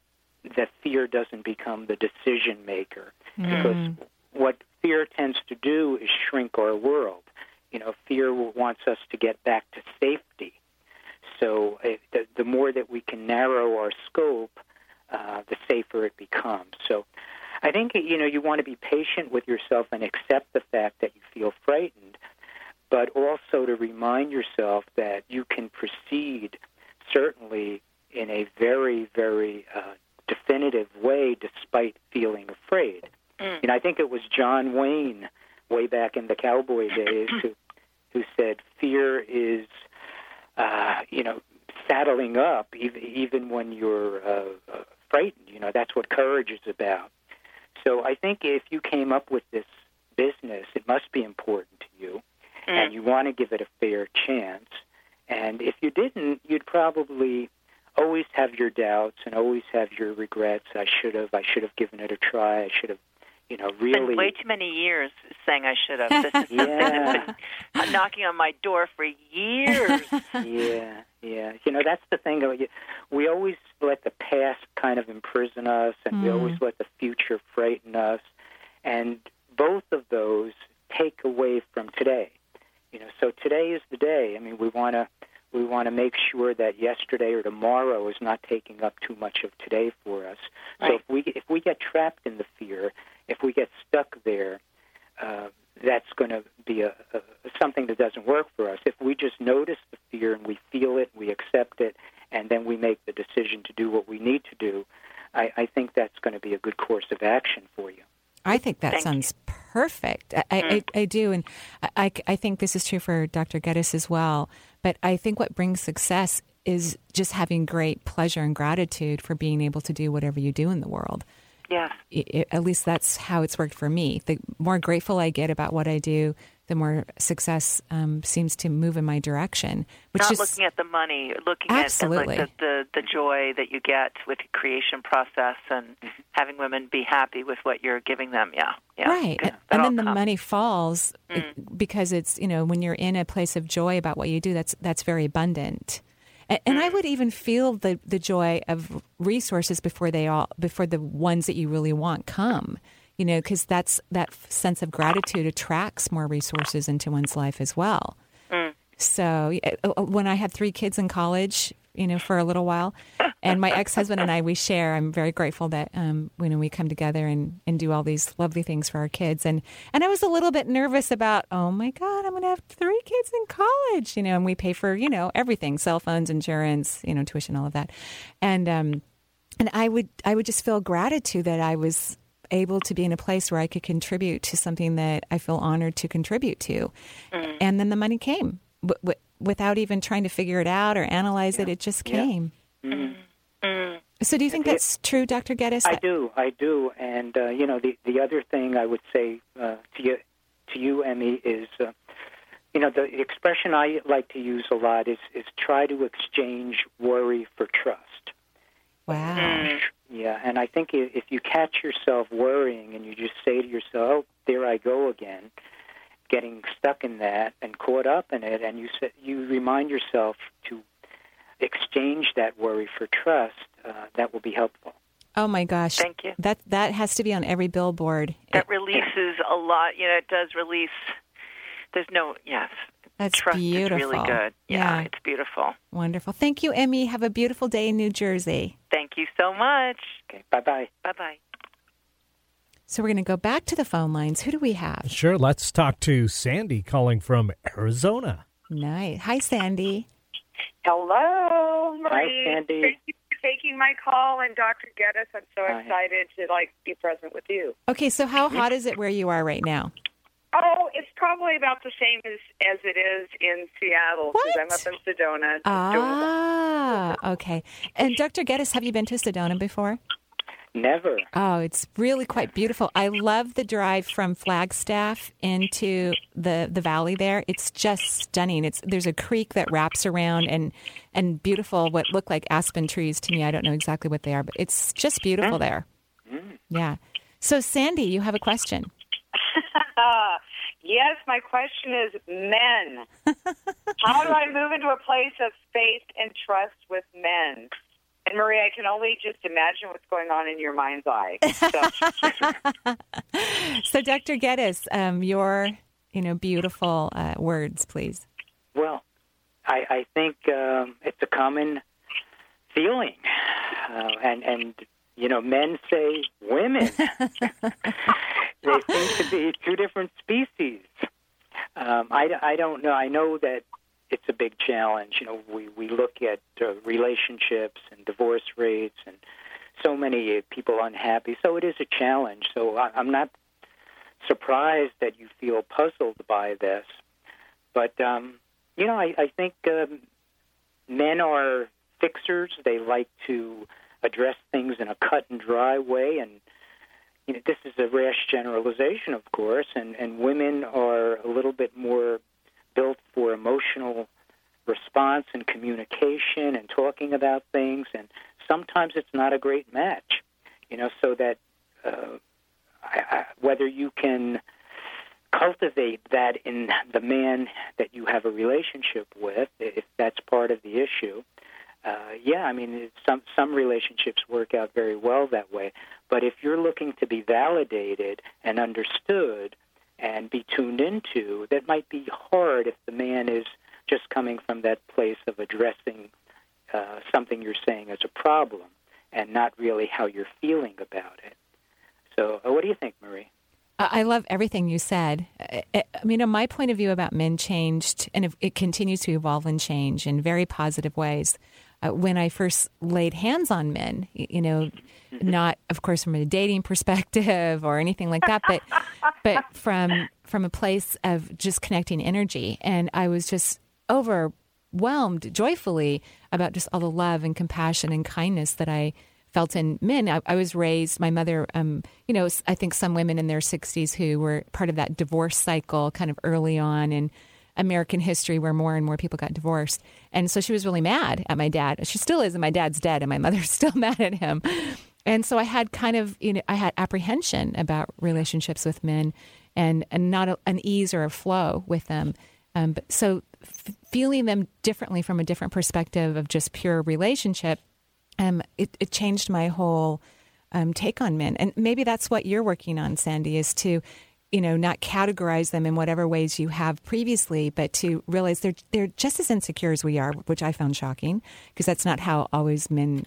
that fear doesn't become the decision maker Mm. because what fear tends to do is shrink our world. You know, fear wants us to get back to safety. So uh, the, the more that we can narrow our scope, uh, the safer it becomes. So I think you know you want to be patient with yourself and accept the fact that you feel frightened, but also to remind yourself that you can proceed certainly in a very very uh, definitive way despite feeling afraid. Mm. Know, I think it was John Wayne way back in the cowboy days who who said fear is uh, you know saddling up even even when you're uh, uh, frightened. You know, that's what courage is about. So I think if you came up with this business, it must be important to you, and you want to give it a fair chance. And if you didn't, you'd probably always have your doubts and always have your regrets. I should have. I should have given it a try. I should have, you know, really. Spent way too many years saying I should have. This is something Yeah. that's been knocking on my door for years. yeah, yeah. You know, that's the thing. We always let the past kind of imprison us, and we Mm. always let the future frighten us. And both of those take away from today. You know, so today is the day. I mean, we want to we want to make sure that yesterday or tomorrow is not taking up too much of today for us. So if we if we get trapped in the fear, if we get stuck there, uh, that's going to be a, a something that doesn't work for us. If we just notice the fear and we feel it, we accept it, and then we make the decision to do what we need to do, I, I think that's going to be a good course of action for you. I think that Thank sounds perfect. I, I, mm-hmm. I, I do. And I, I, I think this is true for Dr. Gettis as well. But I think what brings success is just having great pleasure and gratitude for being able to do whatever you do in the world. Yes. I- I- at least that's how it's worked for me. The more grateful I get about what I do, the more success um, seems to move in my direction. Which Not is looking at the money, looking Absolutely. at, at like the, the the joy that you get with the creation process and having women be happy with what you're giving them. Yeah, yeah. right. That and then the comes. money falls uh, because it's you know when you're in a place of joy about what you do, that's that's very abundant. And, and I would even feel the the joy of resources before they all before the ones that you really want come. You know, because that's that sense of gratitude attracts more resources into one's life as well. So yeah, uh, uh, when I had three kids in college, you know, for a little while, and my ex-husband and I, we share. I'm very grateful that um, you know we come together and, and do all these lovely things for our kids. And and I was a little bit nervous about, oh my God, I'm going to have three kids in college, you know, and we pay for you know everything, cell phones, insurance, you know, tuition, all of that, and um, and I would I would just feel gratitude that I was able to be in a place where I could contribute to something that I feel honored to contribute to. And then the money came w- w- without even trying to figure it out or analyze it. It just Yeah. came. So do you think If that's true, Dr. Gettis? I do, I do, and uh, you know the the other thing I would say uh, to you, to you, Emmy, is uh, you know the expression I like to use a lot is is try to exchange worry for trust. Wow. Yeah, and I think i- if you catch yourself worrying and you just say to yourself, "Oh, there I go again," getting stuck in that and caught up in it, and you say, you remind yourself to exchange that worry for trust, uh, that will be helpful. Oh my gosh. Thank you. That that has to be on every billboard. That releases a lot. You know, it does release. There's no yes. That's Trust beautiful. is really good. Yeah, Yeah. it's beautiful. Wonderful. Thank you, Emmy. Have a beautiful day in New Jersey. Thank you so much. Okay, bye bye. Bye bye. So we're going to go back to the phone lines. Who do we have? Sure, let's talk to Sandy calling from Arizona. Nice. Hi, Sandy. Hello, Hi, Sandy. Thank you for taking my call, and Dr. Gettis. I'm so Hi. excited to like be present with you. Okay, so how hot is it where you are right now? Oh, it's probably about the same as as it is in Seattle because I'm up in Sedona. It's doing- Ah, okay. And Dr. Gettis, have you been to Sedona before? Never. Oh, it's really quite beautiful. I love the drive from Flagstaff into the the valley there. It's just stunning. It's there's a creek that wraps around and and beautiful what look like aspen trees to me. I don't know exactly what they are, but it's just beautiful there. Yeah. So Sandy, you have a question. yes, my question is men. How do I move into a place of faith and trust with men? And Marie, I can only just imagine what's going on in your mind's eye. So, So Dr. Gettis, um, your you know beautiful uh, words, please. Well, I, I think um, it's a common feeling, uh, and and you know, men say women. they seem to be two different species. Um, I, I don't know. I know that it's a big challenge. You know, we we look at uh, relationships and divorce rates and so many uh, people unhappy. So it is a challenge. So I, I'm not surprised that you feel puzzled by this. But um, you know, I, I think um, men are fixers. They like to address things in a cut and dry way, and you know, this is a rash generalization, of course. And and women are a little bit more built for emotional response and communication and talking about things, and sometimes it's not a great match. You know, so that uh, I, I, whether you can cultivate that in the man that you have a relationship with, if that's part of the issue. Uh, yeah, I mean, some some relationships work out very well that way. But if you're looking to be validated and understood and be tuned into, that might be hard if the man is just coming from that place of addressing uh, something you're saying as a problem and not really how you're feeling about it. So, uh, what do you think, Marie? I love everything you said. I I- I mean, uh, my point of view about men changed, and it continues to evolve and change in very positive ways. Uh, when I first laid hands on men, you know, not of course from a dating perspective or anything like that, but but from from a place of just connecting energy, and I was just overwhelmed joyfully about just all the love and compassion and kindness that I felt in men. I, I was raised, my mother, um, you know, I think some women in their 60s who were part of that divorce cycle kind of early on in American history where more and more people got divorced. And so she was really mad at my dad. She still is, and my dad's dead, and my mother's still mad at him. And so I had kind of, you know, I had apprehension about relationships with men and, and not a, an ease or a flow with them. Um, but so f- feeling them differently from a different perspective of just pure relationship um, it, it changed my whole um, take on men. And maybe that's what you're working on, Sandy, is to, you know, not categorize them in whatever ways you have previously, but to realize they're they're just as insecure as we are, which I found shocking because that's not how always men,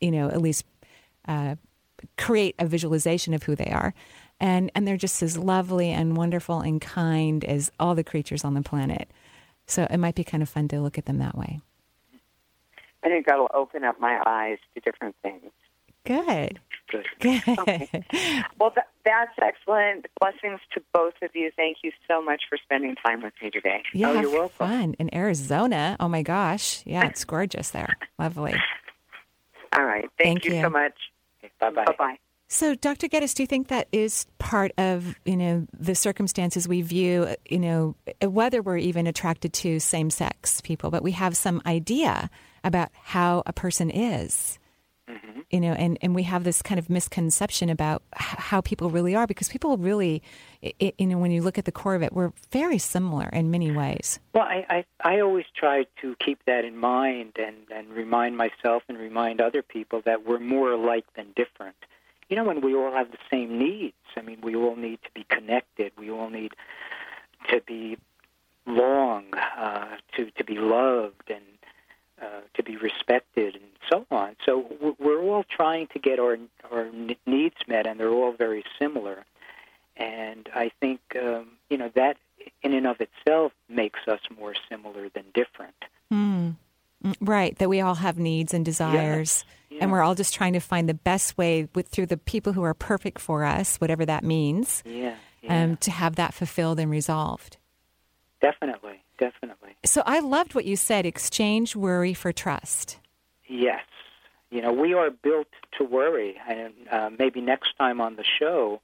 you know, at least uh, create a visualization of who they are. And, and they're just as lovely and wonderful and kind as all the creatures on the planet. So it might be kind of fun to look at them that way. I think that'll open up my eyes to different things. Good. Good. Good. Well, th- that's excellent. Blessings to both of you. Thank you so much for spending time with me today. Yeah, Oh, you're welcome. fun in Arizona. Oh my gosh, yeah, it's gorgeous there. Lovely. All right. Thank, Thank you. so much. Bye bye. Bye bye. So, Dr. Gettis, do you think that is part of you know the circumstances we view? You know, whether we're even attracted to same-sex people, but we have some idea about how a person is. You know, and, and we have this kind of misconception about h- how people really are because people really, i i- you know, when you look at the core of it, we're very similar in many ways. Well, I, I I always try to keep that in mind and and remind myself and remind other people that we're more alike than different. You know, and we all have the same needs. I mean, we all need to be connected. We all need to be long, uh, to to be loved and uh, to be respected and so on. So w- we're all trying to get our our needs met, and they're all very similar. And I think um, you know that in and of itself makes us more similar than different. Hmm. Mm, Right, that we all have needs and desires, and we're all just trying to find the best way with through the people who are perfect for us, whatever that means, Yeah, yeah. um, to have that fulfilled and resolved. definitely, definitely. So I loved what you said: exchange worry for trust. Yes, You know, we are built to worry, and uh, maybe next time on the show,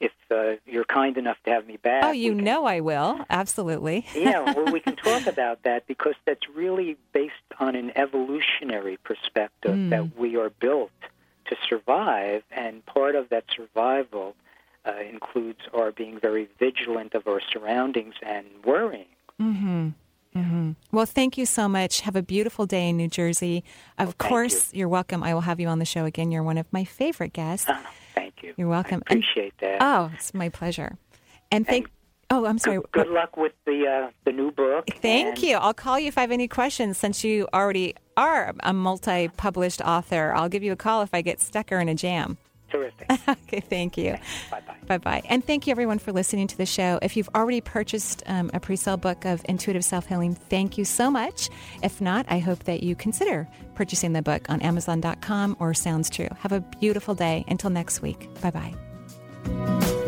if uh, you're kind enough to have me back. Oh, you know I will. Absolutely. yeah, well, we can talk about that because that's really based on an evolutionary perspective Mm. that we are built to survive, and part of that survival uh, includes our being very vigilant of our surroundings and worrying. Mm-hmm. Mm-hmm. Well, thank you so much. Have a beautiful day in New Jersey. Of thank course, you. are welcome. I will have you on the show again. You're one of my favorite guests. Thank you. You're welcome. I appreciate and, that. Oh, it's my pleasure. And thank. oh, I'm sorry. Good, good luck with the uh, the new book. Thank and- you. I'll call you if I have any questions. Since you already are a multi-published author, I'll give you a call if I get stuck or in a jam. Terrific. okay, thank you. Bye bye. Bye bye. And thank you, everyone, for listening to the show. If you've already purchased um, a pre sale book of Intuitive Self Healing, thank you so much. If not, I hope that you consider purchasing the book on Amazon.com or Sounds True. Have a beautiful day. Until next week. Bye bye.